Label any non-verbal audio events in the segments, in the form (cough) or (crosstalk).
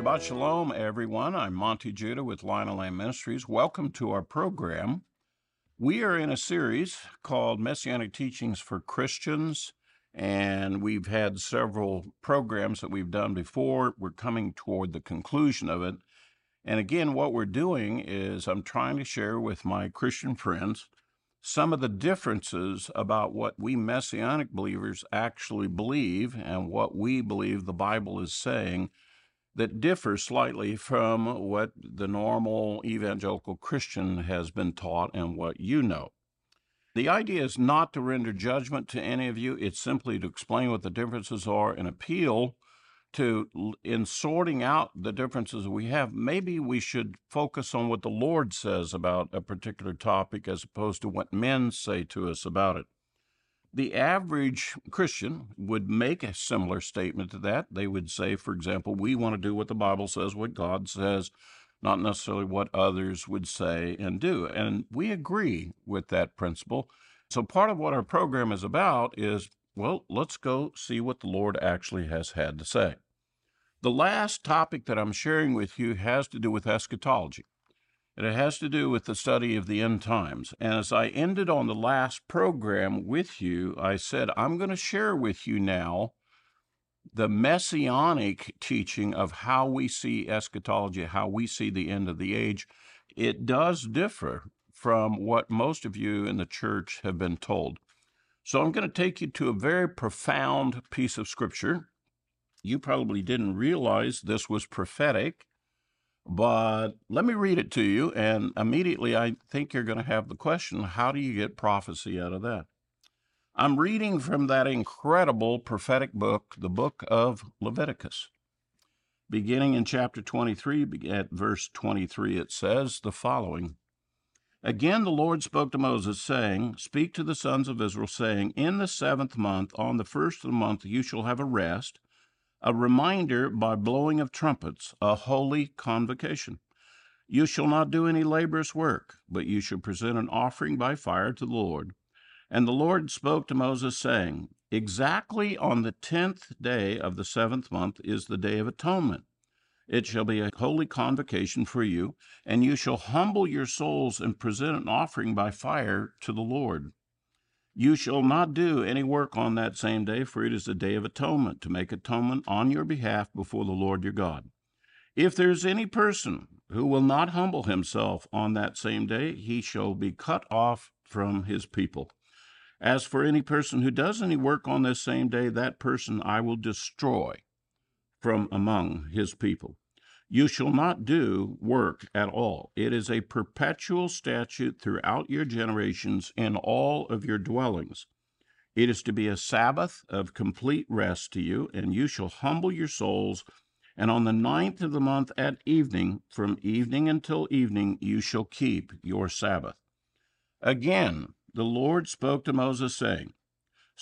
Shabbat Shalom, everyone. I'm Monte Judah with Lion Lamb Ministries. Welcome to our program. We are in a series called Messianic Teachings for Christians, and we've had several programs that we've done before. We're coming toward the conclusion of it. And again, what we're doing is I'm trying to share with my Christian friends some of the differences about what we Messianic believers actually believe and what we believe the Bible is saying that differs slightly from what the normal evangelical Christian has been taught and what you know. The idea is not to render judgment to any of you, it's simply to explain what the differences are and appeal to in sorting out the differences we have, maybe we should focus on what the Lord says about a particular topic as opposed to what men say to us about it. The average Christian would make a similar statement to that. They would say, for example, we want to do what the Bible says, what God says, not necessarily what others would say and do. And we agree with that principle. So, part of what our program is about is well, let's go see what the Lord actually has had to say. The last topic that I'm sharing with you has to do with eschatology. And it has to do with the study of the end times. And as I ended on the last program with you, I said, I'm going to share with you now the messianic teaching of how we see eschatology, how we see the end of the age. It does differ from what most of you in the church have been told. So I'm going to take you to a very profound piece of scripture. You probably didn't realize this was prophetic, but let me read it to you. And immediately, I think you're going to have the question how do you get prophecy out of that? I'm reading from that incredible prophetic book, the book of Leviticus. Beginning in chapter 23, at verse 23, it says the following Again, the Lord spoke to Moses, saying, Speak to the sons of Israel, saying, In the seventh month, on the first of the month, you shall have a rest, a reminder by blowing of trumpets, a holy convocation. You shall not do any laborious work, but you shall present an offering by fire to the Lord. And the Lord spoke to Moses, saying, Exactly on the tenth day of the seventh month is the day of atonement it shall be a holy convocation for you, and you shall humble your souls and present an offering by fire to the Lord. You shall not do any work on that same day, for it is a day of atonement, to make atonement on your behalf before the Lord your God. If there is any person who will not humble himself on that same day, he shall be cut off from his people. As for any person who does any work on this same day, that person I will destroy from among his people. You shall not do work at all. It is a perpetual statute throughout your generations in all of your dwellings. It is to be a Sabbath of complete rest to you, and you shall humble your souls. And on the ninth of the month at evening, from evening until evening, you shall keep your Sabbath. Again, the Lord spoke to Moses, saying,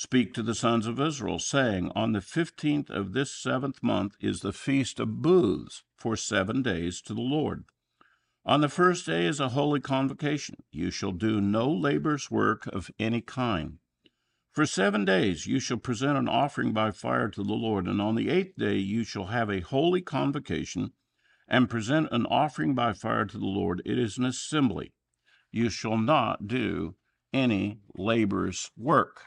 Speak to the sons of Israel, saying, On the fifteenth of this seventh month is the feast of booths for seven days to the Lord. On the first day is a holy convocation. You shall do no labor's work of any kind. For seven days you shall present an offering by fire to the Lord, and on the eighth day you shall have a holy convocation and present an offering by fire to the Lord. It is an assembly. You shall not do any labor's work.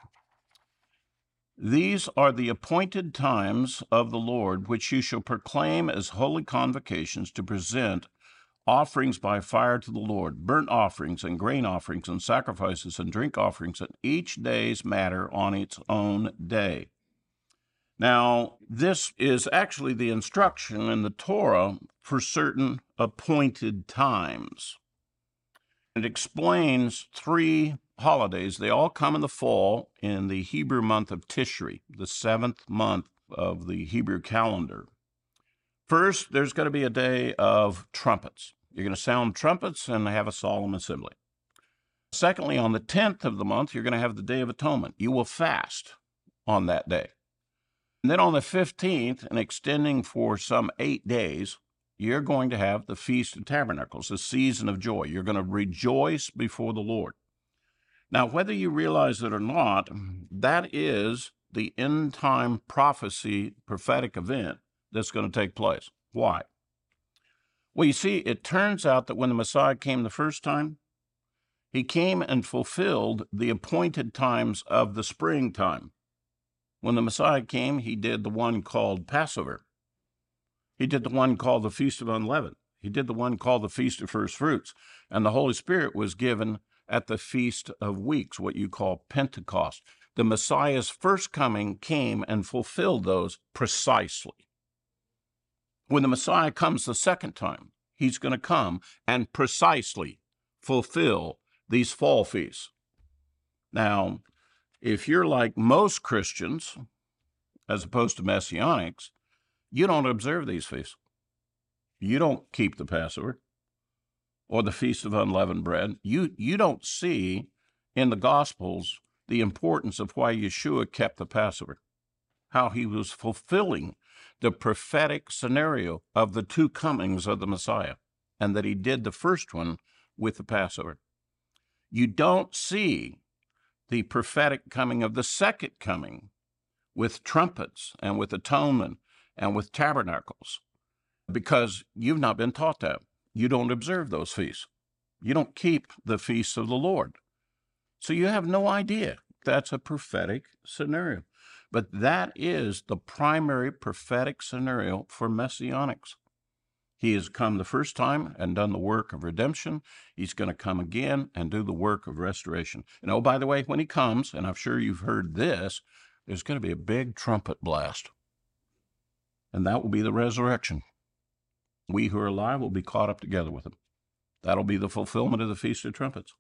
These are the appointed times of the Lord, which you shall proclaim as holy convocations to present offerings by fire to the Lord, burnt offerings and grain offerings and sacrifices and drink offerings, and each day's matter on its own day. Now, this is actually the instruction in the Torah for certain appointed times. It explains three holidays. They all come in the fall in the Hebrew month of Tishri, the seventh month of the Hebrew calendar. First, there's going to be a day of trumpets. You're going to sound trumpets and have a solemn assembly. Secondly, on the 10th of the month, you're going to have the Day of Atonement. You will fast on that day. And then on the 15th, and extending for some eight days, you're going to have the Feast of Tabernacles, the season of joy. You're going to rejoice before the Lord. Now, whether you realize it or not, that is the end time prophecy prophetic event that's going to take place. Why? Well, you see, it turns out that when the Messiah came the first time, he came and fulfilled the appointed times of the springtime. When the Messiah came, he did the one called Passover. He did the one called the Feast of Unleavened. He did the one called the Feast of First Fruits. And the Holy Spirit was given at the Feast of Weeks, what you call Pentecost. The Messiah's first coming came and fulfilled those precisely. When the Messiah comes the second time, he's going to come and precisely fulfill these fall feasts. Now, if you're like most Christians, as opposed to Messianics, you don't observe these feasts. You don't keep the Passover or the Feast of Unleavened Bread. You, you don't see in the Gospels the importance of why Yeshua kept the Passover, how he was fulfilling the prophetic scenario of the two comings of the Messiah, and that he did the first one with the Passover you don't see the prophetic coming of the second coming with trumpets and with atonement and with tabernacles because you've not been taught that. You don't observe those feasts. You don't keep the feasts of the Lord. So you have no idea. That's a prophetic scenario. But that is the primary prophetic scenario for messianics. He has come the first time and done the work of redemption. He's going to come again and do the work of restoration. And oh, by the way, when he comes, and I'm sure you've heard this, there's going to be a big trumpet blast. And that will be the resurrection. We who are alive will be caught up together with him. That'll be the fulfillment of the Feast of Trumpets.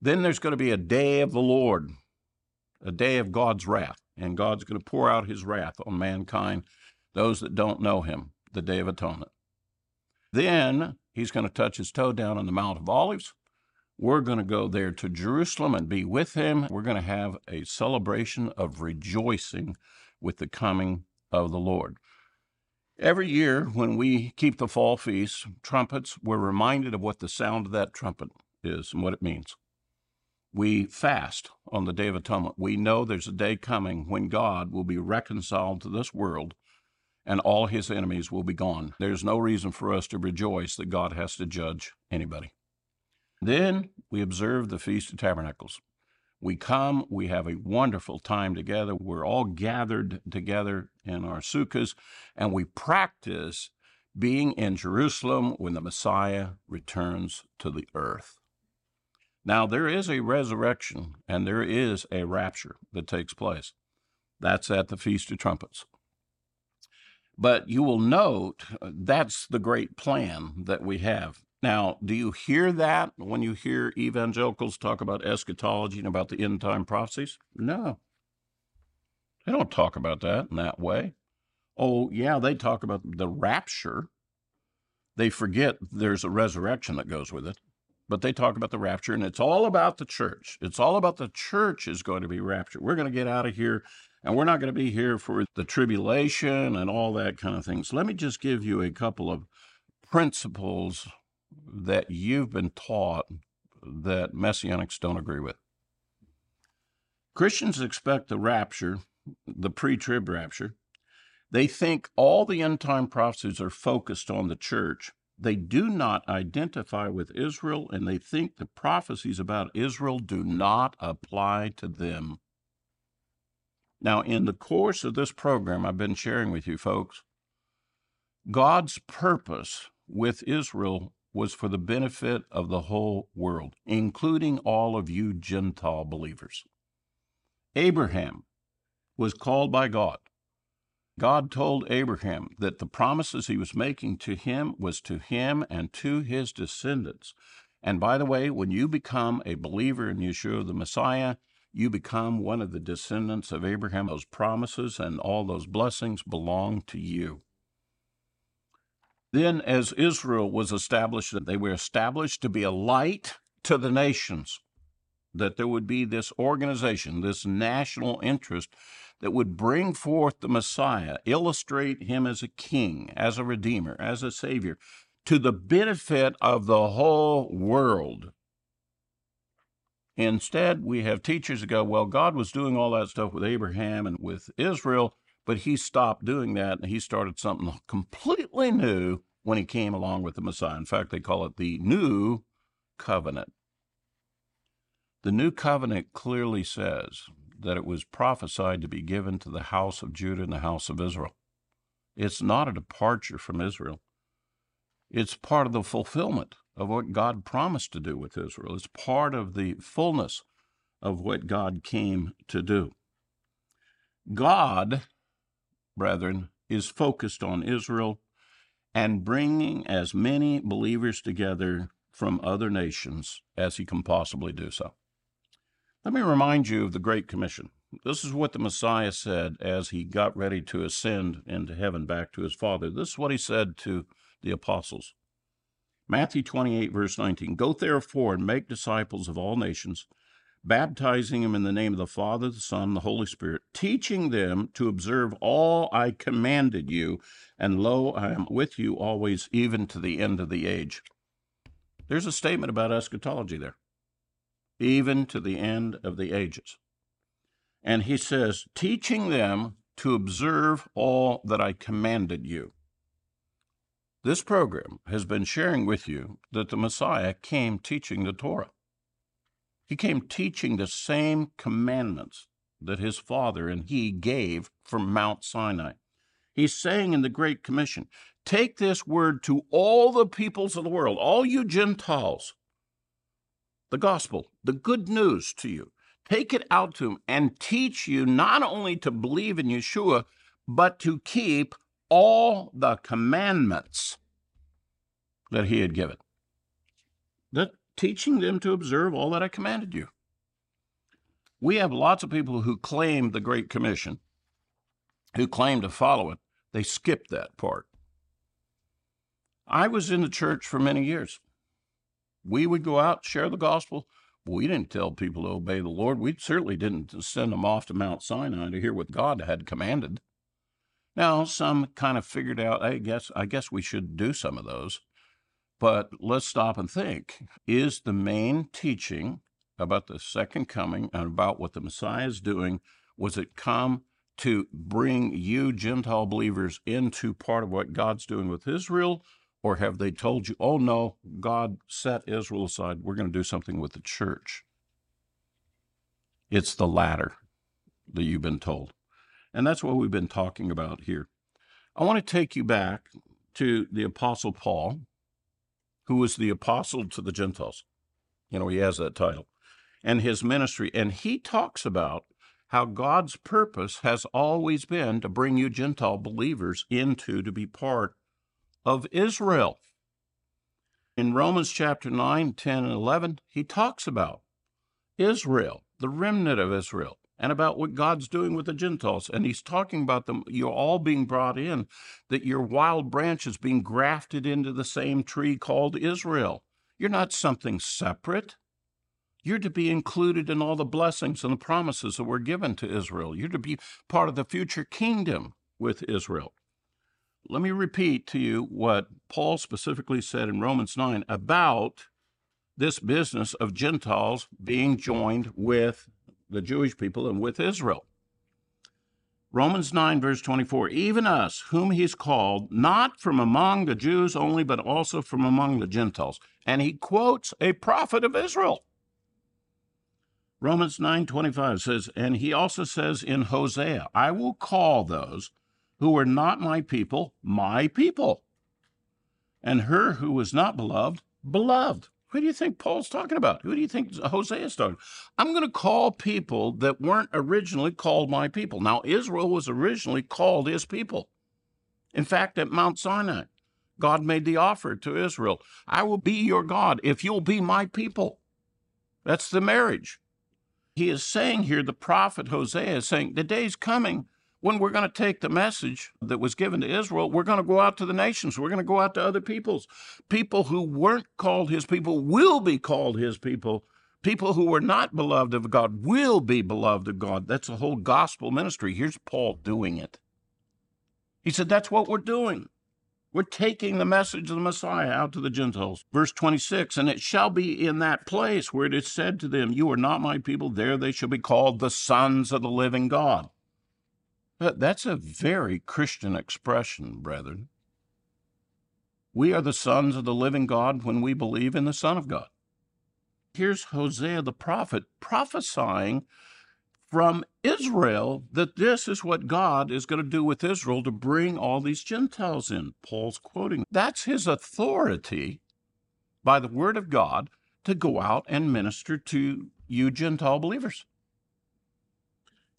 Then there's going to be a day of the Lord, a day of God's wrath. And God's going to pour out his wrath on mankind, those that don't know him, the Day of Atonement. Then he's going to touch his toe down on the Mount of Olives. We're going to go there to Jerusalem and be with him. We're going to have a celebration of rejoicing with the coming of the Lord. Every year, when we keep the fall feast, trumpets, we're reminded of what the sound of that trumpet is and what it means. We fast on the Day of Atonement. We know there's a day coming when God will be reconciled to this world and all his enemies will be gone. There's no reason for us to rejoice that God has to judge anybody. Then we observe the Feast of Tabernacles. We come, we have a wonderful time together. We're all gathered together in our sukkahs, and we practice being in Jerusalem when the Messiah returns to the earth. Now, there is a resurrection and there is a rapture that takes place. That's at the Feast of Trumpets. But you will note uh, that's the great plan that we have. Now, do you hear that when you hear evangelicals talk about eschatology and about the end time prophecies? No. They don't talk about that in that way. Oh, yeah, they talk about the rapture. They forget there's a resurrection that goes with it, but they talk about the rapture, and it's all about the church. It's all about the church is going to be raptured. We're going to get out of here and we're not going to be here for the tribulation and all that kind of thing. So let me just give you a couple of principles that you've been taught that messianics don't agree with. Christians expect the rapture, the pre trib rapture. They think all the end time prophecies are focused on the church. They do not identify with Israel, and they think the prophecies about Israel do not apply to them. Now, in the course of this program I've been sharing with you folks, God's purpose with Israel was for the benefit of the whole world, including all of you Gentile believers. Abraham was called by God. God told Abraham that the promises he was making to him was to him and to his descendants. And by the way, when you become a believer in Yeshua the Messiah, you become one of the descendants of Abraham. Those promises and all those blessings belong to you. Then, as Israel was established, they were established to be a light to the nations, that there would be this organization, this national interest that would bring forth the Messiah, illustrate him as a king, as a redeemer, as a savior, to the benefit of the whole world. Instead, we have teachers that go, well, God was doing all that stuff with Abraham and with Israel, but he stopped doing that and he started something completely new when he came along with the Messiah. In fact, they call it the New Covenant. The New Covenant clearly says that it was prophesied to be given to the house of Judah and the house of Israel. It's not a departure from Israel. It's part of the fulfillment of what God promised to do with Israel. It's part of the fullness of what God came to do. God, brethren, is focused on Israel and bringing as many believers together from other nations as he can possibly do so. Let me remind you of the Great Commission. This is what the Messiah said as he got ready to ascend into heaven back to his Father. This is what he said to the apostles. Matthew 28, verse 19 Go therefore and make disciples of all nations, baptizing them in the name of the Father, the Son, the Holy Spirit, teaching them to observe all I commanded you, and lo, I am with you always, even to the end of the age. There's a statement about eschatology there even to the end of the ages. And he says, teaching them to observe all that I commanded you. This program has been sharing with you that the Messiah came teaching the Torah. He came teaching the same commandments that his father and he gave from Mount Sinai. He's saying in the Great Commission, take this word to all the peoples of the world, all you Gentiles, the gospel, the good news to you. Take it out to them and teach you not only to believe in Yeshua, but to keep all the commandments that he had given. That teaching them to observe all that I commanded you. We have lots of people who claim the Great Commission, who claim to follow it. They skip that part. I was in the church for many years we would go out, share the gospel. We didn't tell people to obey the Lord. We certainly didn't send them off to Mount Sinai to hear what God had commanded. Now, some kind of figured out, I guess, I guess we should do some of those. But let's stop and think. Is the main teaching about the second coming and about what the Messiah is doing, was it come to bring you Gentile believers into part of what God's doing with Israel? Or have they told you, oh no, God set Israel aside, we're going to do something with the church? It's the latter that you've been told. And that's what we've been talking about here. I want to take you back to the Apostle Paul, who was the apostle to the Gentiles. You know, he has that title, and his ministry. And he talks about how God's purpose has always been to bring you Gentile believers into to be part of Israel. In Romans chapter 9, 10, and 11, he talks about Israel, the remnant of Israel, and about what God's doing with the Gentiles. And he's talking about them, you're all being brought in, that your wild branches being grafted into the same tree called Israel. You're not something separate. You're to be included in all the blessings and the promises that were given to Israel. You're to be part of the future kingdom with Israel. Let me repeat to you what Paul specifically said in Romans 9 about this business of Gentiles being joined with the Jewish people and with Israel. Romans 9, verse 24, even us, whom he's called, not from among the Jews only, but also from among the Gentiles. And he quotes a prophet of Israel. Romans 9, 25 says, and he also says in Hosea, I will call those who were not my people, my people. And her who was not beloved, beloved. Who do you think Paul's talking about? Who do you think Hosea is talking? I'm going to call people that weren't originally called my people. Now, Israel was originally called his people. In fact, at Mount Sinai, God made the offer to Israel I will be your God if you'll be my people. That's the marriage. He is saying here, the prophet Hosea is saying, the day's coming when we're going to take the message that was given to Israel, we're going to go out to the nations. We're going to go out to other peoples. People who weren't called his people will be called his people. People who were not beloved of God will be beloved of God. That's the whole gospel ministry. Here's Paul doing it. He said, That's what we're doing. We're taking the message of the Messiah out to the Gentiles. Verse 26 And it shall be in that place where it is said to them, You are not my people, there they shall be called the sons of the living God. That's a very Christian expression, brethren. We are the sons of the living God when we believe in the Son of God. Here's Hosea the prophet prophesying from Israel that this is what God is going to do with Israel to bring all these Gentiles in. Paul's quoting. That's his authority by the word of God to go out and minister to you Gentile believers.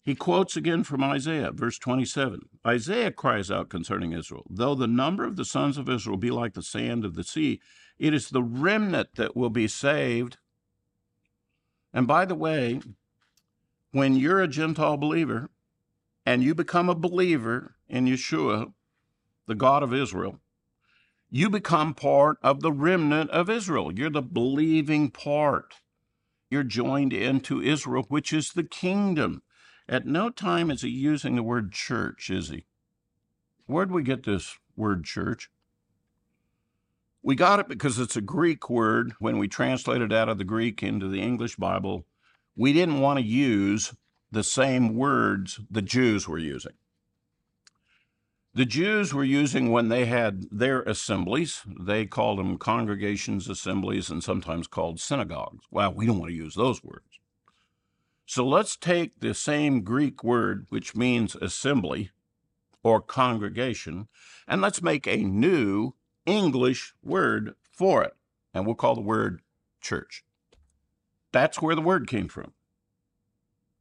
He quotes again from Isaiah, verse 27. Isaiah cries out concerning Israel Though the number of the sons of Israel be like the sand of the sea, it is the remnant that will be saved. And by the way, when you're a Gentile believer and you become a believer in Yeshua, the God of Israel, you become part of the remnant of Israel. You're the believing part. You're joined into Israel, which is the kingdom. At no time is he using the word church, is he? Where'd we get this word church? We got it because it's a Greek word. When we translated out of the Greek into the English Bible, we didn't want to use the same words the Jews were using. The Jews were using when they had their assemblies, they called them congregations, assemblies, and sometimes called synagogues. Well, we don't want to use those words. So let's take the same Greek word, which means assembly or congregation, and let's make a new English word for it. And we'll call the word church. That's where the word came from.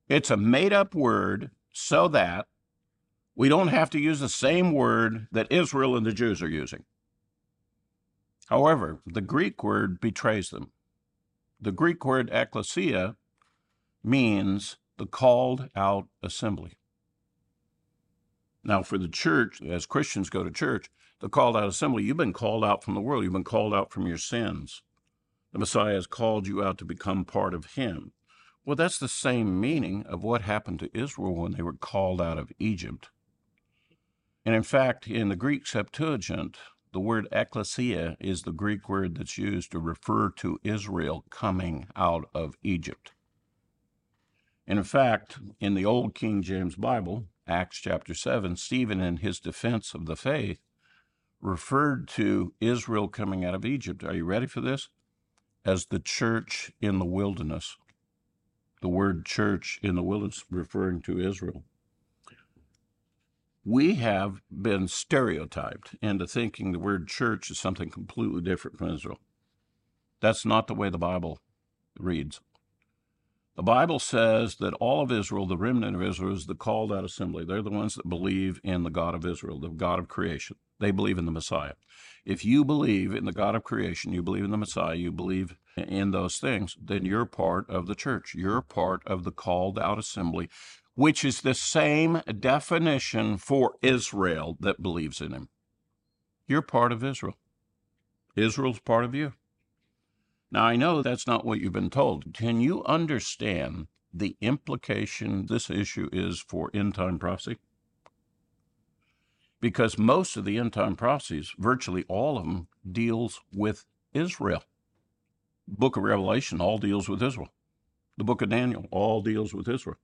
It's a made up word so that we don't have to use the same word that Israel and the Jews are using. However, the Greek word betrays them. The Greek word ecclesia means the called out assembly. Now, for the church, as Christians go to church, the called out assembly, you've been called out from the world, you've been called out from your sins. The Messiah has called you out to become part of Him. Well, that's the same meaning of what happened to Israel when they were called out of Egypt. And in fact, in the Greek Septuagint, the word ecclesia is the Greek word that's used to refer to Israel coming out of Egypt. In fact, in the Old King James Bible, Acts chapter 7, Stephen, in his defense of the faith, referred to Israel coming out of Egypt. Are you ready for this? as the church in the wilderness. The word church in the wilderness referring to Israel. We have been stereotyped into thinking the word church is something completely different from Israel. That's not the way the Bible reads. The Bible says that all of Israel, the remnant of Israel, is the called out assembly. They're the ones that believe in the God of Israel, the God of creation. They believe in the Messiah. If you believe in the God of creation, you believe in the Messiah, you believe in those things, then you're part of the church. You're part of the called out assembly, which is the same definition for Israel that believes in him. You're part of Israel. Israel's part of you. Now, I know that's not what you've been told. Can you understand the implication this issue is for end time prophecy? because most of the end time prophecies, virtually all of them, deals with Israel. Book of Revelation all deals with Israel. The book of Daniel all deals with Israel.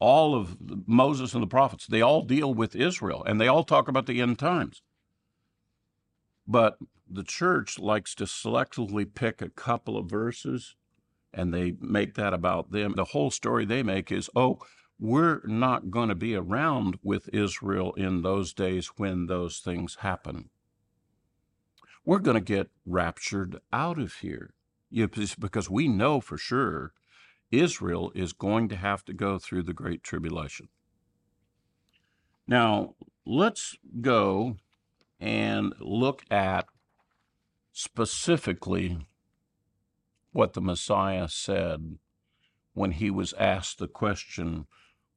All of Moses and the prophets, they all deal with Israel and they all talk about the end times. But the church likes to selectively pick a couple of verses and they make that about them. The whole story they make is, oh, we're not going to be around with Israel in those days when those things happen. We're going to get raptured out of here because we know for sure Israel is going to have to go through the Great Tribulation. Now, let's go and look at specifically what the Messiah said when he was asked the question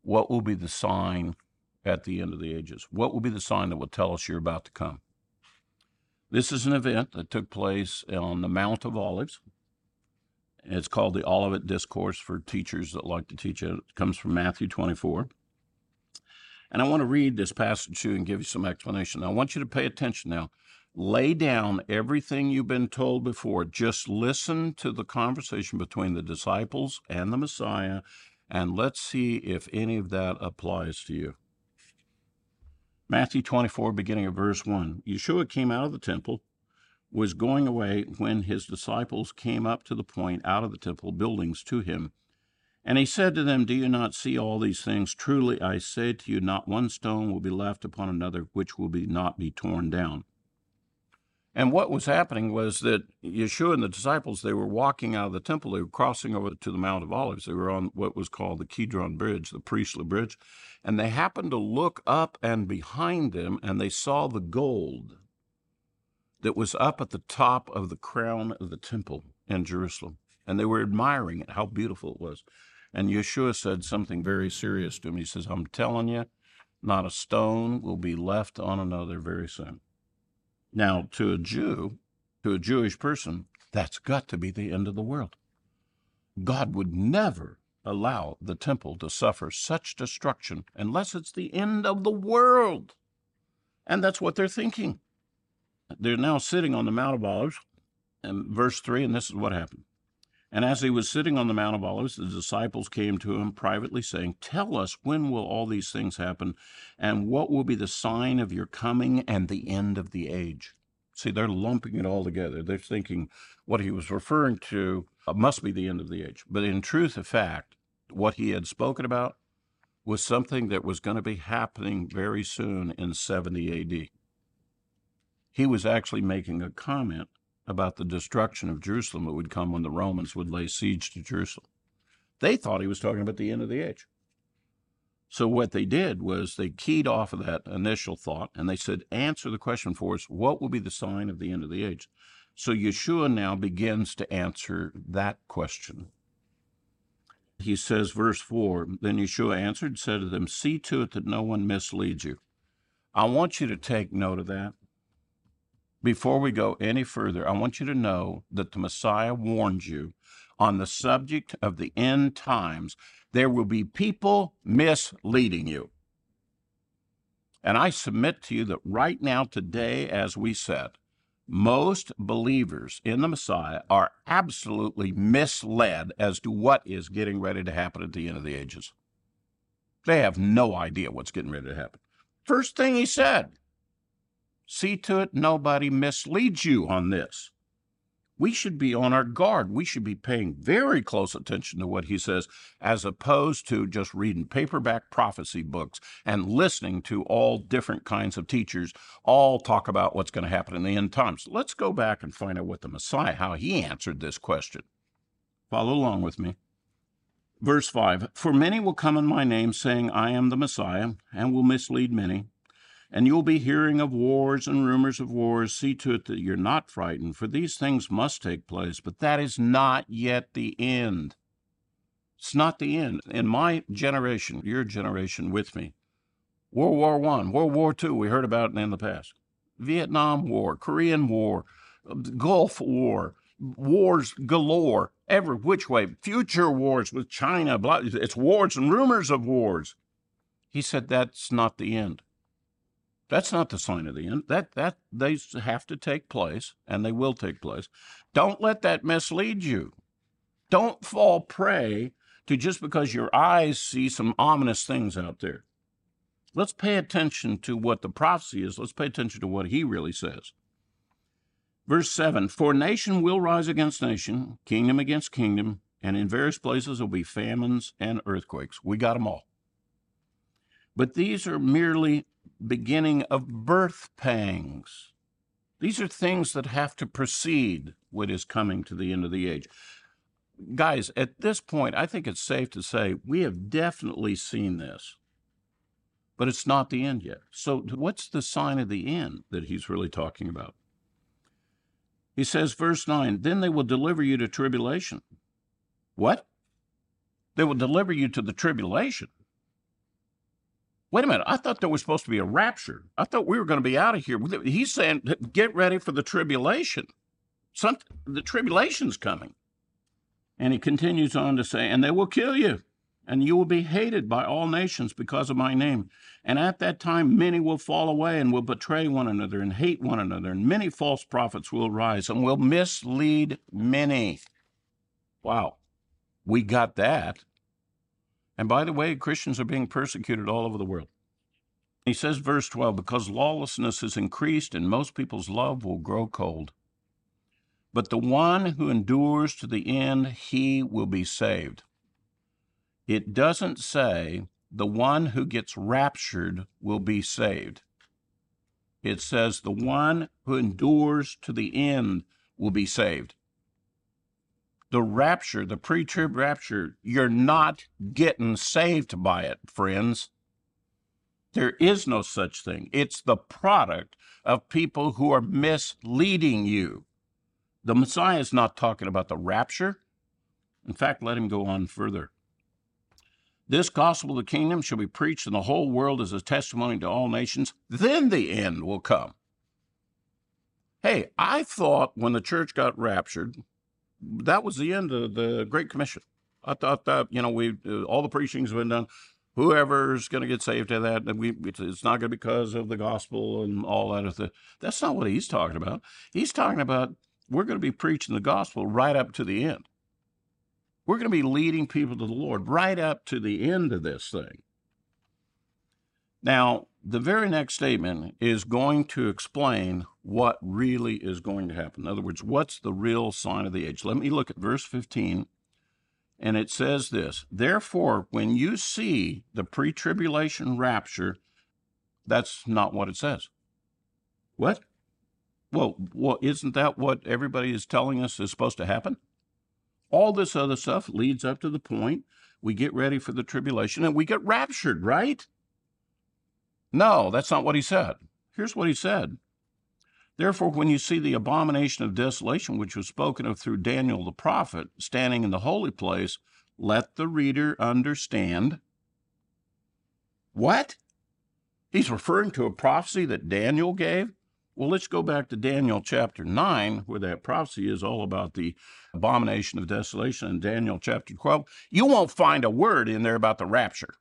what will be the sign at the end of the ages? What will be the sign that will tell us you're about to come? This is an event that took place on the Mount of Olives. It's called the Olivet Discourse for teachers that like to teach it. It comes from Matthew 24. And I want to read this passage to you and give you some explanation. I want you to pay attention now. Lay down everything you've been told before. Just listen to the conversation between the disciples and the Messiah and let's see if any of that applies to you. Matthew 24, beginning of verse 1. Yeshua came out of the temple was going away when his disciples came up to the point out of the temple buildings to him. And he said to them, Do you not see all these things? Truly I say to you, not one stone will be left upon another which will be not be torn down. And what was happening was that Yeshua and the disciples, they were walking out of the temple. They were crossing over to the Mount of Olives. They were on what was called the Kidron Bridge, the priestly bridge. And they happened to look up and behind them, and they saw the gold that was up at the top of the crown of the temple in Jerusalem. And they were admiring it, how beautiful it was. And Yeshua said something very serious to him. He says, I'm telling you, not a stone will be left on another very soon. Now, to a Jew, to a Jewish person, that's got to be the end of the world. God would never allow the temple to suffer such destruction unless it's the end of the world. And that's what they're thinking. They're now sitting on the Mount of Olives, and verse 3, and this is what happened. And as he was sitting on the Mount of Olives, the disciples came to him privately, saying, Tell us, when will all these things happen? And what will be the sign of your coming and the end of the age? See, they're lumping it all together. They're thinking what he was referring to uh, must be the end of the age. But in truth of fact, what he had spoken about was something that was going to be happening very soon in 70 AD. He was actually making a comment about the destruction of Jerusalem that would come when the Romans would lay siege to Jerusalem. They thought he was talking about the end of the age. So what they did was they keyed off of that initial thought and they said, answer the question for us, what will be the sign of the end of the age? So Yeshua now begins to answer that question. He says, verse 4 Then Yeshua answered and said to them, See to it that no one misleads you. I want you to take note of that. Before we go any further, I want you to know that the Messiah warned you on the subject of the end times. There will be people misleading you. And I submit to you that right now, today, as we said, most believers in the Messiah are absolutely misled as to what is getting ready to happen at the end of the ages. They have no idea what's getting ready to happen. First thing he said, See to it nobody misleads you on this. We should be on our guard. We should be paying very close attention to what he says, as opposed to just reading paperback prophecy books and listening to all different kinds of teachers all talk about what's going to happen in the end times. Let's go back and find out what the Messiah, how he answered this question. Follow along with me. Verse 5 For many will come in my name, saying, I am the Messiah, and will mislead many. And you'll be hearing of wars and rumors of wars. See to it that you're not frightened, for these things must take place, but that is not yet the end. It's not the end. In my generation, your generation with me, World War One, World War Two, we heard about it in the past. Vietnam War, Korean War, Gulf War, wars galore, every which way, future wars with China, blah, it's wars and rumors of wars. He said that's not the end. That's not the sign of the end. That that they have to take place, and they will take place. Don't let that mislead you. Don't fall prey to just because your eyes see some ominous things out there. Let's pay attention to what the prophecy is. Let's pay attention to what he really says. Verse 7 For nation will rise against nation, kingdom against kingdom, and in various places will be famines and earthquakes. We got them all. But these are merely beginning of birth pangs. These are things that have to precede what is coming to the end of the age. Guys, at this point, I think it's safe to say we have definitely seen this, but it's not the end yet. So, what's the sign of the end that he's really talking about? He says, verse 9, then they will deliver you to tribulation. What? They will deliver you to the tribulation. Wait a minute. I thought there was supposed to be a rapture. I thought we were going to be out of here. He's saying, get ready for the tribulation. Some, the tribulation's coming. And he continues on to say, and they will kill you, and you will be hated by all nations because of my name. And at that time, many will fall away and will betray one another and hate one another, and many false prophets will rise and will mislead many. Wow. We got that. And by the way, Christians are being persecuted all over the world. He says, verse 12, because lawlessness is increased and most people's love will grow cold. But the one who endures to the end, he will be saved. It doesn't say the one who gets raptured will be saved. It says the one who endures to the end will be saved. The rapture, the pre trib rapture, you're not getting saved by it, friends. There is no such thing. It's the product of people who are misleading you. The Messiah is not talking about the rapture. In fact, let him go on further. This gospel of the kingdom shall be preached in the whole world as a testimony to all nations. Then the end will come. Hey, I thought when the church got raptured, that was the end of the Great Commission. I thought that, you know, we uh, all the preaching's been done. Whoever's going to get saved to that, we, it's not going to be because of the gospel and all that. That's not what he's talking about. He's talking about we're going to be preaching the gospel right up to the end. We're going to be leading people to the Lord right up to the end of this thing. Now, the very next statement is going to explain what really is going to happen. In other words, what's the real sign of the age? Let me look at verse 15, and it says this Therefore, when you see the pre tribulation rapture, that's not what it says. What? Well, well, isn't that what everybody is telling us is supposed to happen? All this other stuff leads up to the point we get ready for the tribulation and we get raptured, right? No, that's not what he said. Here's what he said. Therefore, when you see the abomination of desolation, which was spoken of through Daniel the prophet, standing in the holy place, let the reader understand. What? He's referring to a prophecy that Daniel gave? Well, let's go back to Daniel chapter 9, where that prophecy is all about the abomination of desolation in Daniel chapter 12. You won't find a word in there about the rapture.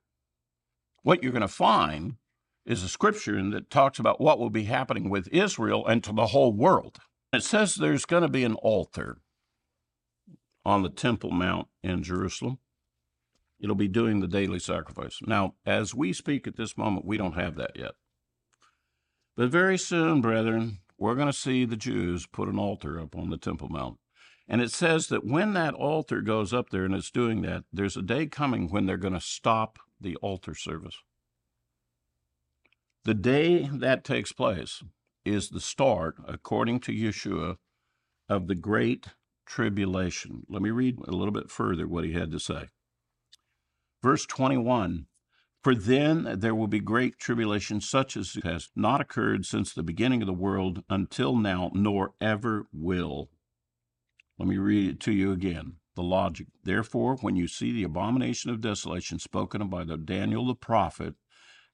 What you're going to find is a scripture that talks about what will be happening with Israel and to the whole world. It says there's going to be an altar on the Temple Mount in Jerusalem. It'll be doing the daily sacrifice. Now, as we speak at this moment, we don't have that yet. But very soon, brethren, we're going to see the Jews put an altar up on the Temple Mount. And it says that when that altar goes up there and it's doing that, there's a day coming when they're going to stop the altar service. The day that takes place is the start, according to Yeshua, of the great tribulation. Let me read a little bit further what he had to say. Verse 21 for then there will be great tribulation, such as has not occurred since the beginning of the world until now, nor ever will. Let me read it to you again. The logic. Therefore, when you see the abomination of desolation spoken of by Daniel the prophet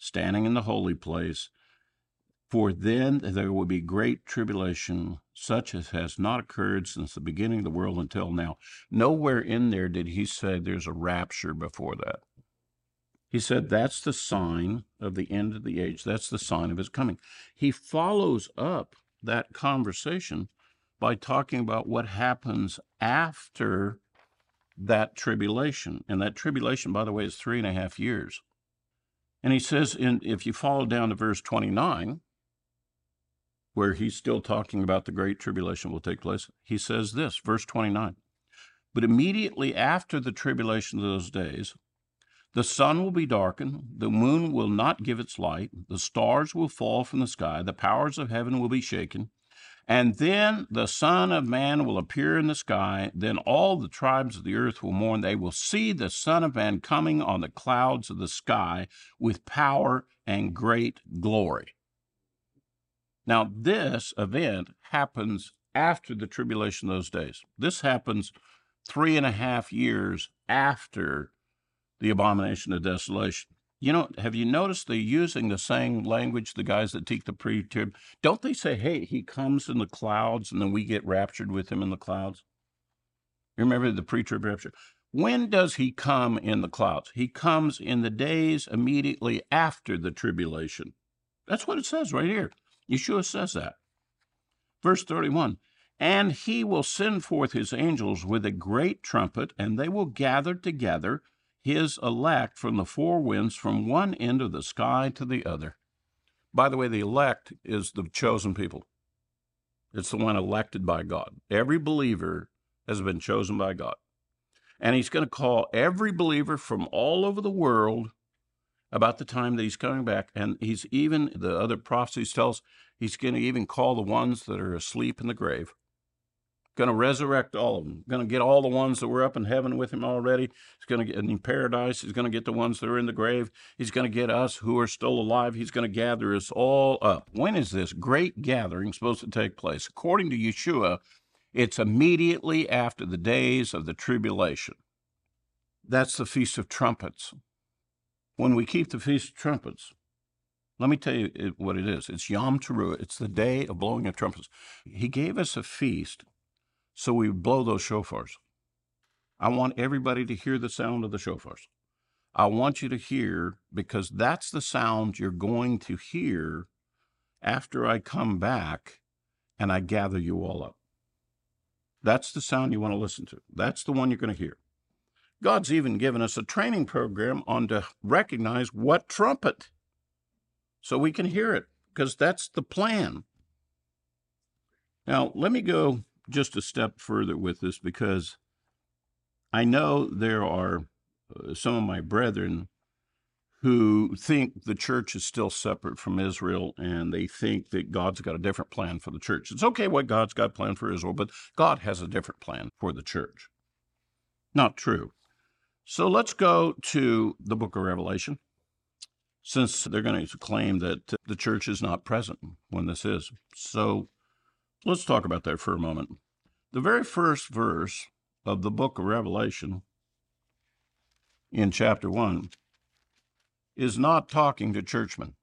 standing in the holy place, for then there will be great tribulation, such as has not occurred since the beginning of the world until now. Nowhere in there did he say there's a rapture before that. He said that's the sign of the end of the age. That's the sign of his coming. He follows up that conversation by talking about what happens after that tribulation. And that tribulation, by the way, is three and a half years. And he says, in, if you follow down to verse 29, where he's still talking about the great tribulation will take place, he says this, verse 29. But immediately after the tribulation of those days, the sun will be darkened, the moon will not give its light, the stars will fall from the sky, the powers of heaven will be shaken. And then the Son of Man will appear in the sky. Then all the tribes of the earth will mourn. They will see the Son of Man coming on the clouds of the sky with power and great glory. Now, this event happens after the tribulation of those days. This happens three and a half years after the abomination of desolation. You know, have you noticed they're using the same language, the guys that teach the pre trib? Don't they say, hey, he comes in the clouds and then we get raptured with him in the clouds? You remember the pre trib rapture? When does he come in the clouds? He comes in the days immediately after the tribulation. That's what it says right here. Yeshua says that. Verse 31 And he will send forth his angels with a great trumpet, and they will gather together his elect from the four winds from one end of the sky to the other. By the way, the elect is the chosen people. It's the one elected by God. Every believer has been chosen by God. And he's going to call every believer from all over the world about the time that he's coming back. And he's even, the other prophecies tells, he's going to even call the ones that are asleep in the grave. Going to resurrect all of them. Going to get all the ones that were up in heaven with him already. He's going to get in paradise. He's going to get the ones that are in the grave. He's going to get us who are still alive. He's going to gather us all up. When is this great gathering supposed to take place? According to Yeshua, it's immediately after the days of the tribulation. That's the Feast of Trumpets. When we keep the Feast of Trumpets, let me tell you what it is. It's Yom Teruah. It's the day of blowing of trumpets. He gave us a feast so we blow those shofars. I want everybody to hear the sound of the shofars. I want you to hear because that's the sound you're going to hear after I come back and I gather you all up. That's the sound you want to listen to. That's the one you're going to hear. God's even given us a training program on to recognize what trumpet so we can hear it because that's the plan. Now, let me go just a step further with this because I know there are uh, some of my brethren who think the church is still separate from Israel and they think that God's got a different plan for the church. It's okay what God's got planned for Israel, but God has a different plan for the church. Not true. So let's go to the book of Revelation, since they're going to claim that the church is not present when this is. So let's talk about that for a moment. The very first verse of the book of Revelation in chapter 1 is not talking to churchmen.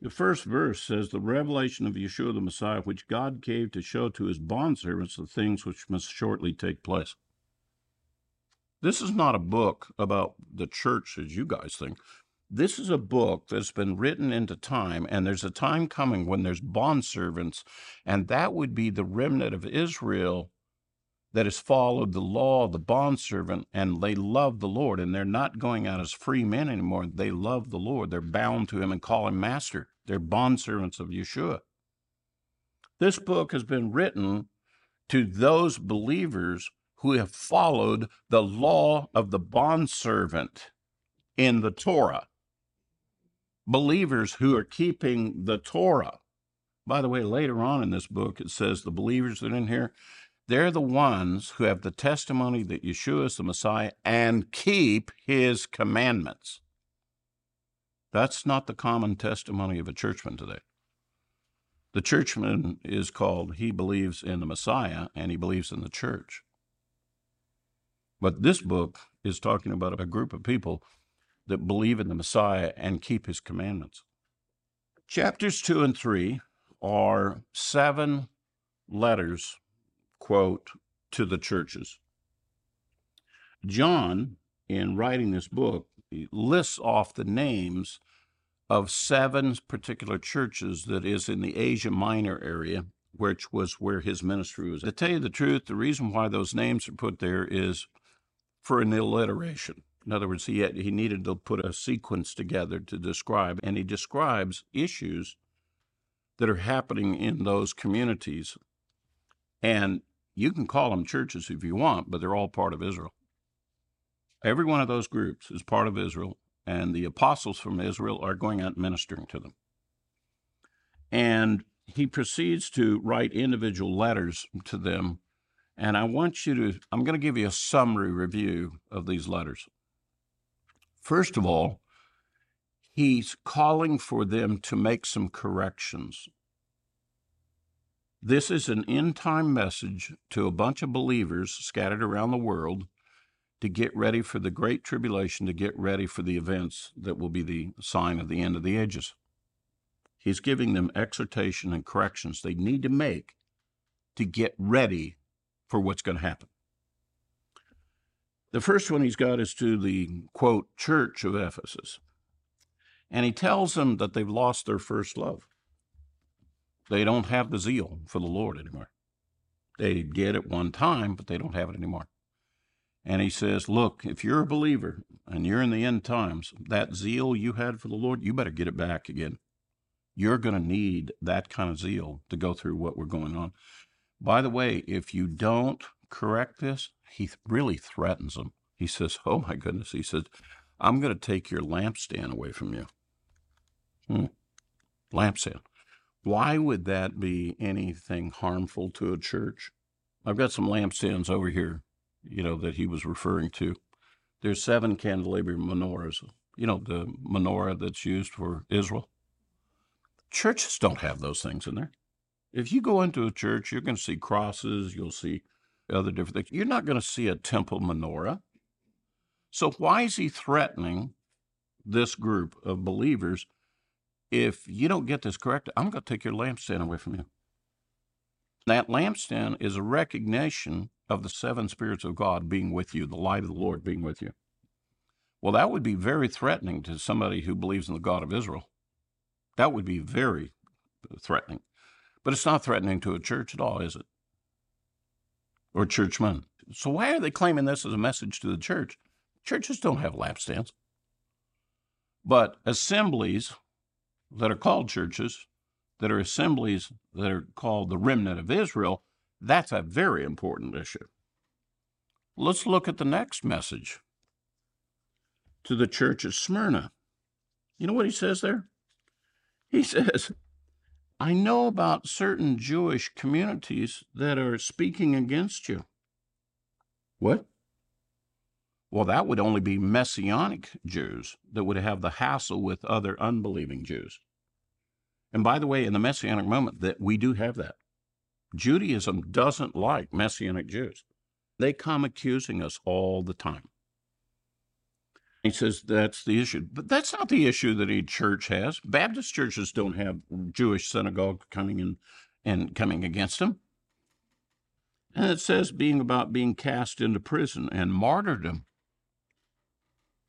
The first verse says, The revelation of Yeshua the Messiah, which God gave to show to his bondservants the things which must shortly take place. This is not a book about the church as you guys think. This is a book that's been written into time, and there's a time coming when there's bondservants, and that would be the remnant of Israel that has followed the law of the bondservant and they love the Lord and they're not going out as free men anymore. They love the Lord. They're bound to him and call him master. They're bondservants of Yeshua. This book has been written to those believers who have followed the law of the bondservant in the Torah. Believers who are keeping the Torah. By the way, later on in this book, it says the believers that are in here, they're the ones who have the testimony that Yeshua is the Messiah and keep his commandments. That's not the common testimony of a churchman today. The churchman is called, he believes in the Messiah and he believes in the church. But this book is talking about a group of people that believe in the Messiah and keep his commandments. Chapters 2 and 3 are seven letters quote, to the churches. John, in writing this book, lists off the names of seven particular churches that is in the Asia Minor area, which was where his ministry was. To tell you the truth, the reason why those names are put there is for an alliteration. In other words, he, had, he needed to put a sequence together to describe, and he describes issues that are happening in those communities. And you can call them churches if you want, but they're all part of Israel. Every one of those groups is part of Israel, and the apostles from Israel are going out ministering to them. And he proceeds to write individual letters to them. And I want you to, I'm going to give you a summary review of these letters. First of all, he's calling for them to make some corrections this is an end time message to a bunch of believers scattered around the world to get ready for the great tribulation, to get ready for the events that will be the sign of the end of the ages. He's giving them exhortation and corrections they need to make to get ready for what's going to happen. The first one he's got is to the quote, church of Ephesus. And he tells them that they've lost their first love. They don't have the zeal for the Lord anymore. They did at one time, but they don't have it anymore. And he says, Look, if you're a believer and you're in the end times, that zeal you had for the Lord, you better get it back again. You're going to need that kind of zeal to go through what we're going on. By the way, if you don't correct this, he really threatens them. He says, Oh my goodness. He says, I'm going to take your lampstand away from you. Hmm. Lampstand. Why would that be anything harmful to a church? I've got some lampstands over here, you know, that he was referring to. There's seven candelabra menorahs, you know, the menorah that's used for Israel. Churches don't have those things in there. If you go into a church, you're going to see crosses, you'll see other different things. You're not going to see a temple menorah. So, why is he threatening this group of believers? If you don't get this correct, I'm going to take your lampstand away from you. That lampstand is a recognition of the seven spirits of God being with you, the light of the Lord being with you. Well, that would be very threatening to somebody who believes in the God of Israel. That would be very threatening. But it's not threatening to a church at all, is it? Or churchmen. So why are they claiming this as a message to the church? Churches don't have lampstands. But assemblies that are called churches, that are assemblies that are called the remnant of Israel, that's a very important issue. Let's look at the next message to the church of Smyrna. You know what he says there? He (laughs) says, I know about certain Jewish communities that are speaking against you. What? Well, that would only be Messianic Jews that would have the hassle with other unbelieving Jews. And by the way, in the Messianic moment, that we do have that. Judaism doesn't like Messianic Jews. They come accusing us all the time. He says that's the issue. But that's not the issue that a church has. Baptist churches don't have Jewish synagogue coming in and coming against them. And it says being about being cast into prison and martyrdom.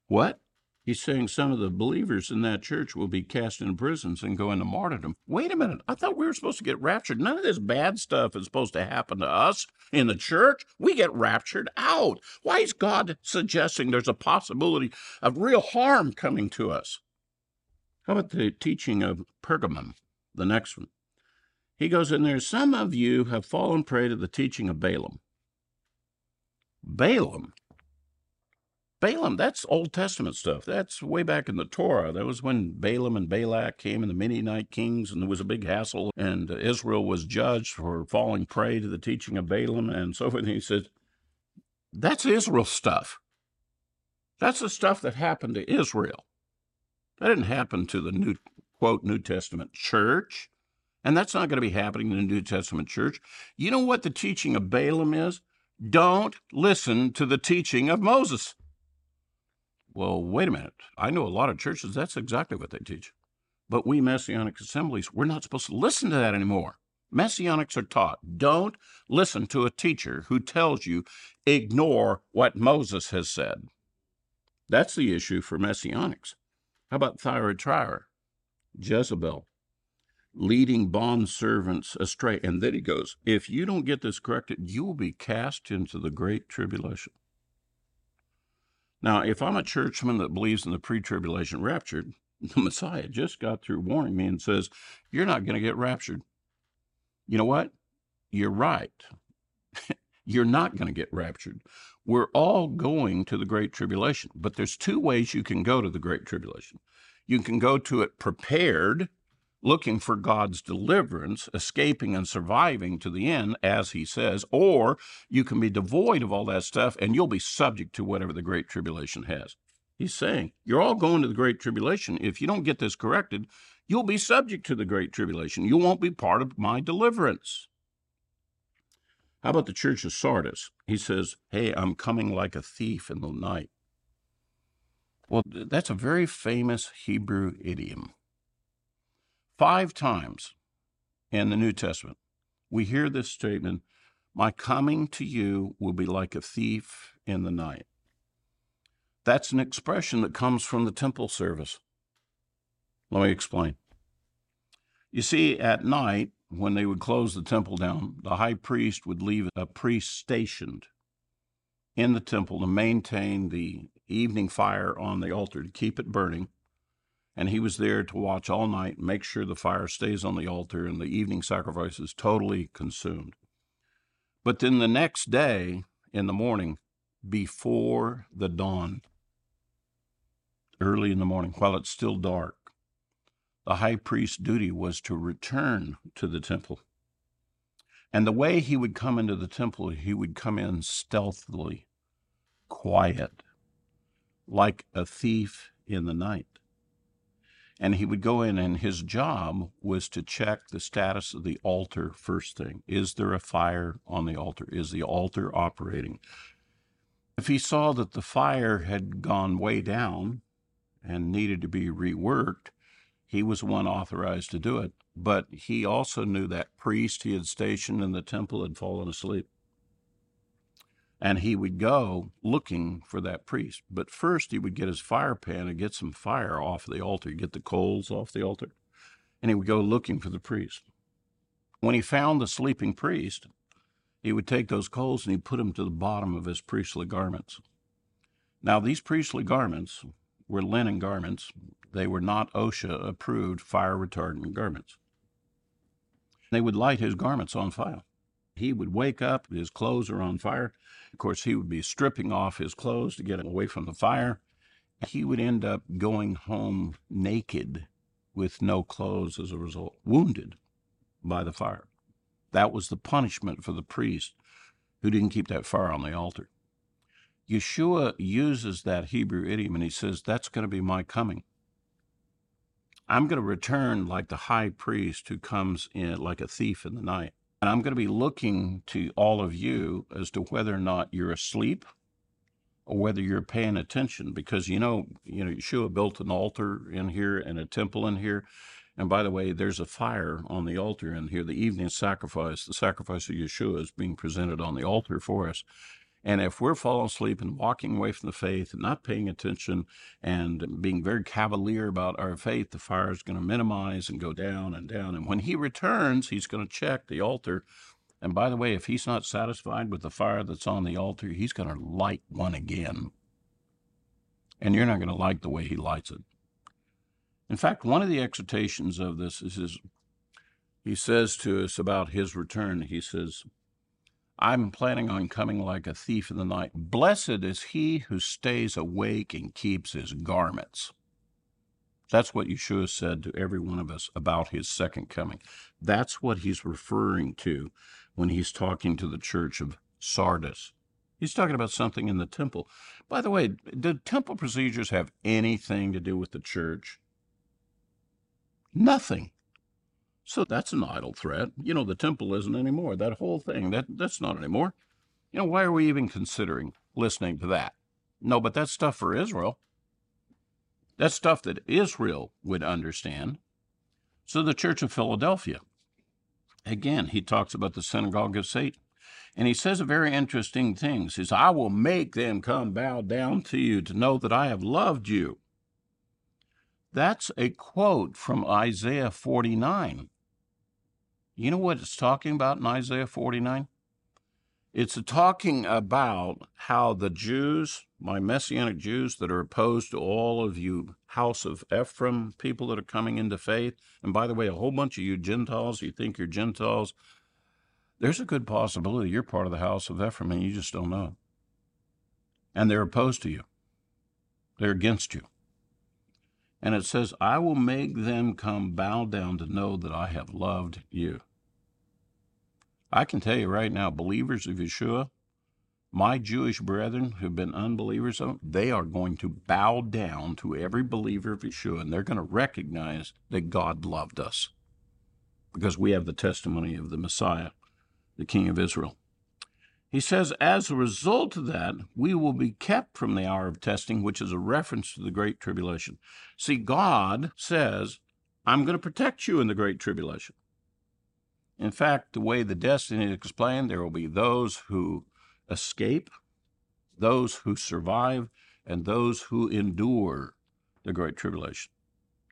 What? He's saying some of the believers in that church will be cast into prisons and go into martyrdom. Wait a minute. I thought we were supposed to get raptured. None of this bad stuff is supposed to happen to us in the church. We get raptured out. Why is God suggesting there's a possibility of real harm coming to us? How about the teaching of Pergamum, the next one? He goes in there, some of you have fallen prey to the teaching of Balaam. Balaam Balaam, that's Old Testament stuff. That's way back in the Torah. That was when Balaam and Balak came and the Midianite kings, and there was a big hassle, and Israel was judged for falling prey to the teaching of Balaam and so forth. And he says, That's Israel stuff. That's the stuff that happened to Israel. That didn't happen to the new, quote, New Testament church. And that's not going to be happening in the New Testament church. You know what the teaching of Balaam is? Don't listen to the teaching of Moses. Well, wait a minute. I know a lot of churches, that's exactly what they teach. But we Messianic assemblies, we're not supposed to listen to that anymore. Messianics are taught don't listen to a teacher who tells you ignore what Moses has said. That's the issue for Messianics. How about Thyatira, Jezebel, leading bond servants astray? And then he goes, if you don't get this corrected, you will be cast into the great tribulation. Now, if I'm a churchman that believes in the pre tribulation rapture, (laughs) the Messiah just got through warning me and says, You're not going to get raptured. You know what? You're right. (laughs) You're not going to get raptured. We're all going to the Great Tribulation, but there's two ways you can go to the Great Tribulation. You can go to it prepared looking for God's deliverance, escaping and surviving to the end, as he says, or you can be devoid of all that stuff and you'll be subject to whatever the Great Tribulation has. He's saying, You're all going to the Great Tribulation. If you don't get this corrected, you'll be subject to the Great Tribulation. You won't be part of my deliverance. How about the church of Sardis? He says, Hey, I'm coming like a thief in the night. Well, that's a very famous Hebrew idiom. Five times in the New Testament, we hear this statement My coming to you will be like a thief in the night. That's an expression that comes from the temple service. Let me explain. You see, at night, when they would close the temple down, the high priest would leave a priest stationed in the temple to maintain the evening fire on the altar, to keep it burning And he was there to watch all night, make sure the fire stays on the altar and the evening sacrifice is totally consumed. But then the next day in the morning, before the dawn, early in the morning, while it's still dark, the high priest's duty was to return to the temple. And the way he would come into the temple, he would come in stealthily, quiet, like a thief in the night. And he would go in, and his job was to check the status of the altar first thing. Is there a fire on the altar? Is the altar operating? If he saw that the fire had gone way down and needed to be reworked, he was one authorized to do it. But he also knew that priest he had stationed in the temple had fallen asleep and he would go looking for that priest. But first, he would get his fire pan and get some fire off the altar, get the coals off the altar, and he would go looking for the priest. When he found the sleeping priest, he would take those coals and he'd put them to the bottom of his priestly garments. Now, these priestly garments were linen garments. They were not OSHA approved fire retardant garments. They would light his garments on fire. He would wake up, his clothes are on fire. Of course, he would be stripping off his clothes to get away from the fire. He would end up going home naked with no clothes as a result, wounded by the fire. That was the punishment for the priest who didn't keep that fire on the altar. Yeshua uses that Hebrew idiom and he says, That's going to be my coming. I'm going to return like the high priest who comes in like a thief in the night. And I'm going to be looking to all of you as to whether or not you're asleep or whether you're paying attention because you know, you know, Yeshua built an altar in here and a temple in here. And by the way, there's a fire on the altar in here. The evening sacrifice, the sacrifice of Yeshua is being presented on the altar for us. And if we're falling asleep and walking away from the faith and not paying attention and being very cavalier about our faith, the fire is going to minimize and go down and down. And when he returns, he's going to check the altar. And by the way, if he's not satisfied with the fire that's on the altar, he's going to light one again. And you're not going to like the way he lights it. In fact, one of the exhortations of this is his, he says to us about his return, he says, I'm planning on coming like a thief in the night. Blessed is he who stays awake and keeps his garments. That's what Yeshua said to every one of us about his second coming. That's what he's referring to when he's talking to the church of Sardis. He's talking about something in the temple. By the way, did temple procedures have anything to do with the church? Nothing. So that's an idle threat. You know, the temple isn't anymore. That whole thing, that that's not anymore. You know, why are we even considering listening to that? No, but that's stuff for Israel. That's stuff that Israel would understand. So the Church of Philadelphia, again, he talks about the synagogue of Satan. And he says a very interesting thing. He says, I will make them come bow down to you to know that I have loved you. That's a quote from Isaiah 49. You know what it's talking about in Isaiah 49? It's talking about how the Jews, my Messianic Jews that are opposed to all of you house of Ephraim, people that are coming into faith, and by the way, a whole bunch of you Gentiles, you think you're Gentiles, there's a good possibility you're part of the house of Ephraim and you just don't know. And they're opposed to you. They're against you. And it says, I will make them come bow down to know that I have loved you. I can tell you right now, believers of Yeshua, my Jewish brethren who've been unbelievers of they are going to bow down to every believer of Yeshua and they're going to recognize that God loved us because we have the testimony of the Messiah, the King of Israel. He says, as a result of that, we will be kept from the hour of testing, which is a reference to the Great Tribulation. See, God says, I'm going to protect you in the Great Tribulation. In fact, the way the destiny is explained, there will be those who escape, those who survive, and those who endure the Great Tribulation.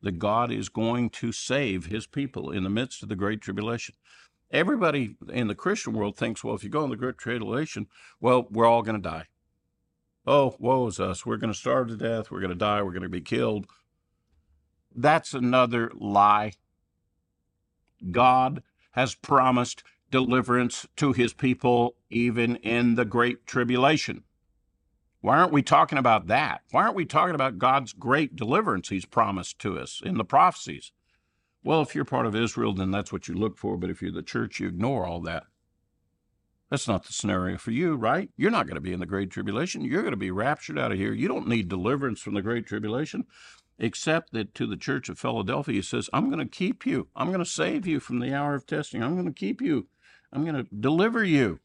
That God is going to save his people in the midst of the Great Tribulation. Everybody in the Christian world thinks, well, if you go in the Great Tribulation, well, we're all going to die. Oh, woe is us. We're going to starve to death. We're going to die. We're going to be killed. That's another lie. God has promised deliverance to his people even in the great tribulation. Why aren't we talking about that? Why aren't we talking about God's great deliverance he's promised to us in the prophecies? Well, if you're part of Israel, then that's what you look for. But if you're the church, you ignore all that. That's not the scenario for you, right? You're not going to be in the Great Tribulation. You're going to be raptured out of here. You don't need deliverance from the Great Tribulation, except that to the church of Philadelphia, he says, I'm going to keep you. I'm going to save you from the hour of testing. I'm going to keep you. I'm going to deliver you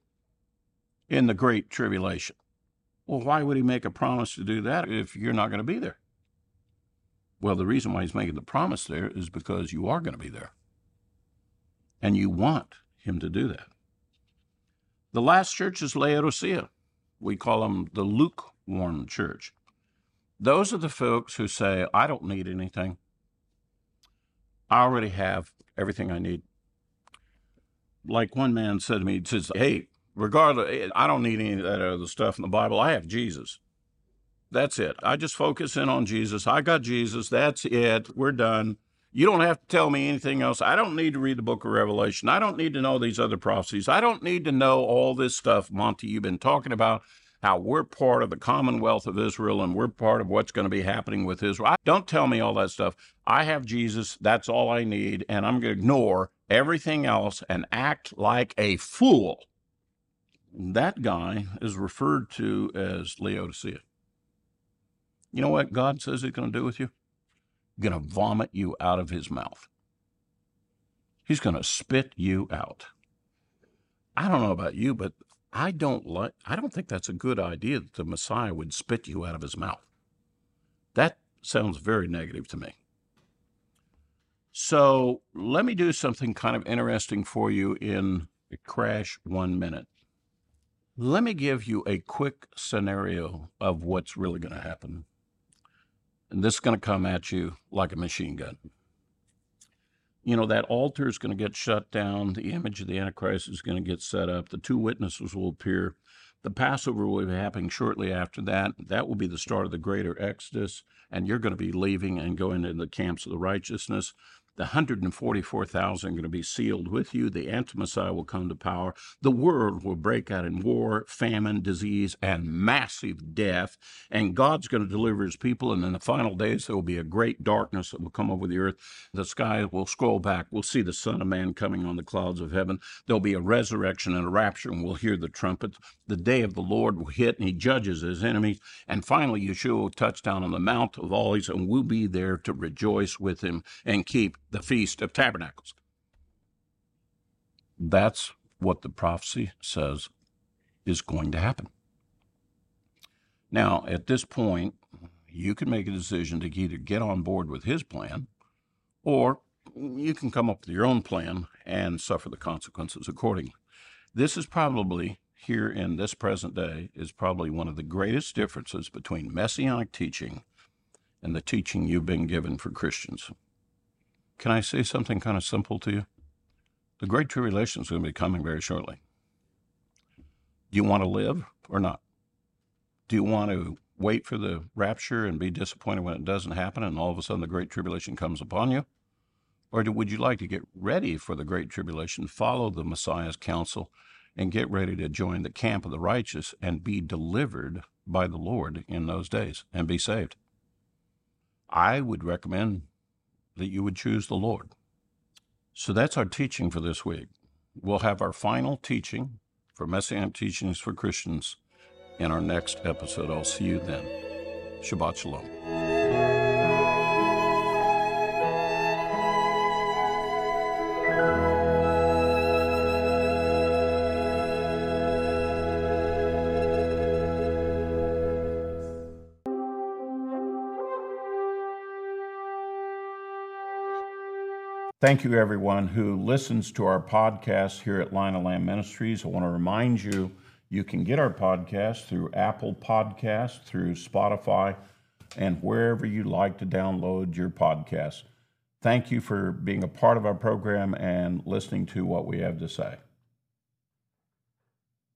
in the Great Tribulation. Well, why would he make a promise to do that if you're not going to be there? Well, the reason why he's making the promise there is because you are going to be there. And you want him to do that. The last church is Laodicea. We call them the lukewarm church. Those are the folks who say, I don't need anything. I already have everything I need. Like one man said to me, he says, Hey, regardless, eh, I don't need any of that other stuff in the Bible. I have Jesus. That's it. I just focus in on Jesus. I got Jesus. That's it. We're done. You don't have to tell me anything else. I don't need to read the book of Revelation. I don't need to know these other prophecies. I don't need to know all this stuff, Monte, you've been talking about how we're part of the commonwealth of Israel and we're part of what's going to be happening with Israel. Don't tell me all that stuff. I have Jesus. That's all I need. And I'm going to ignore everything else and act like a fool. That guy is referred to as Laodicea. You know what God says He's going to do with you? He's going to vomit you out of His mouth. He's going to spit you out. I don't know about you, but I don't like. I don't think that's a good idea that the Messiah would spit you out of His mouth. That sounds very negative to me. So let me do something kind of interesting for you in a crash one minute. Let me give you a quick scenario of what's really going to happen. And this is going to come at you like a machine gun. You know, that altar is going to get shut down. The image of the Antichrist is going to get set up. The two witnesses will appear. The Passover will be happening shortly after that. That will be the start of the greater Exodus, and you're going to be leaving and going into the camps of the righteousness. The 144,000 are going to be sealed with you. The anti-Messiah will come to power. The world will break out in war, famine, disease, and massive death. And God's going to deliver his people. And in the final days, there will be a great darkness that will come over the earth. The sky will scroll back. We'll see the Son of Man coming on the clouds of heaven. There'll be a resurrection and a rapture, and we'll hear the trumpet. The day of the Lord will hit, and he judges his enemies. And finally, Yeshua will touch down on the Mount of Olives, and we'll be there to rejoice with him and keep the Feast of Tabernacles. That's what the prophecy says is going to happen. Now, at this point, you can make a decision to either get on board with his plan or you can come up with your own plan and suffer the consequences accordingly. This is probably, here in this present day, is probably one of the greatest differences between messianic teaching and the teaching you've been given for Christians. Can I say something kind of simple to you? The Great Tribulation is going to be coming very shortly. Do you want to live or not? Do you want to wait for the rapture and be disappointed when it doesn't happen and all of a sudden the Great Tribulation comes upon you? Or do, would you like to get ready for the Great Tribulation, follow the Messiah's counsel, and get ready to join the camp of the righteous and be delivered by the Lord in those days and be saved? I would recommend that you would choose the Lord. So that's our teaching for this week. We'll have our final teaching for Messianic Teachings for Christians in our next episode. I'll see you then. Shabbat Shalom. Thank you, everyone who listens to our podcast here at Lion and Lamb Ministries. I want to remind you you can get our podcast through Apple Podcasts, through Spotify, and wherever you like to download your podcast. Thank you for being a part of our program and listening to what we have to say.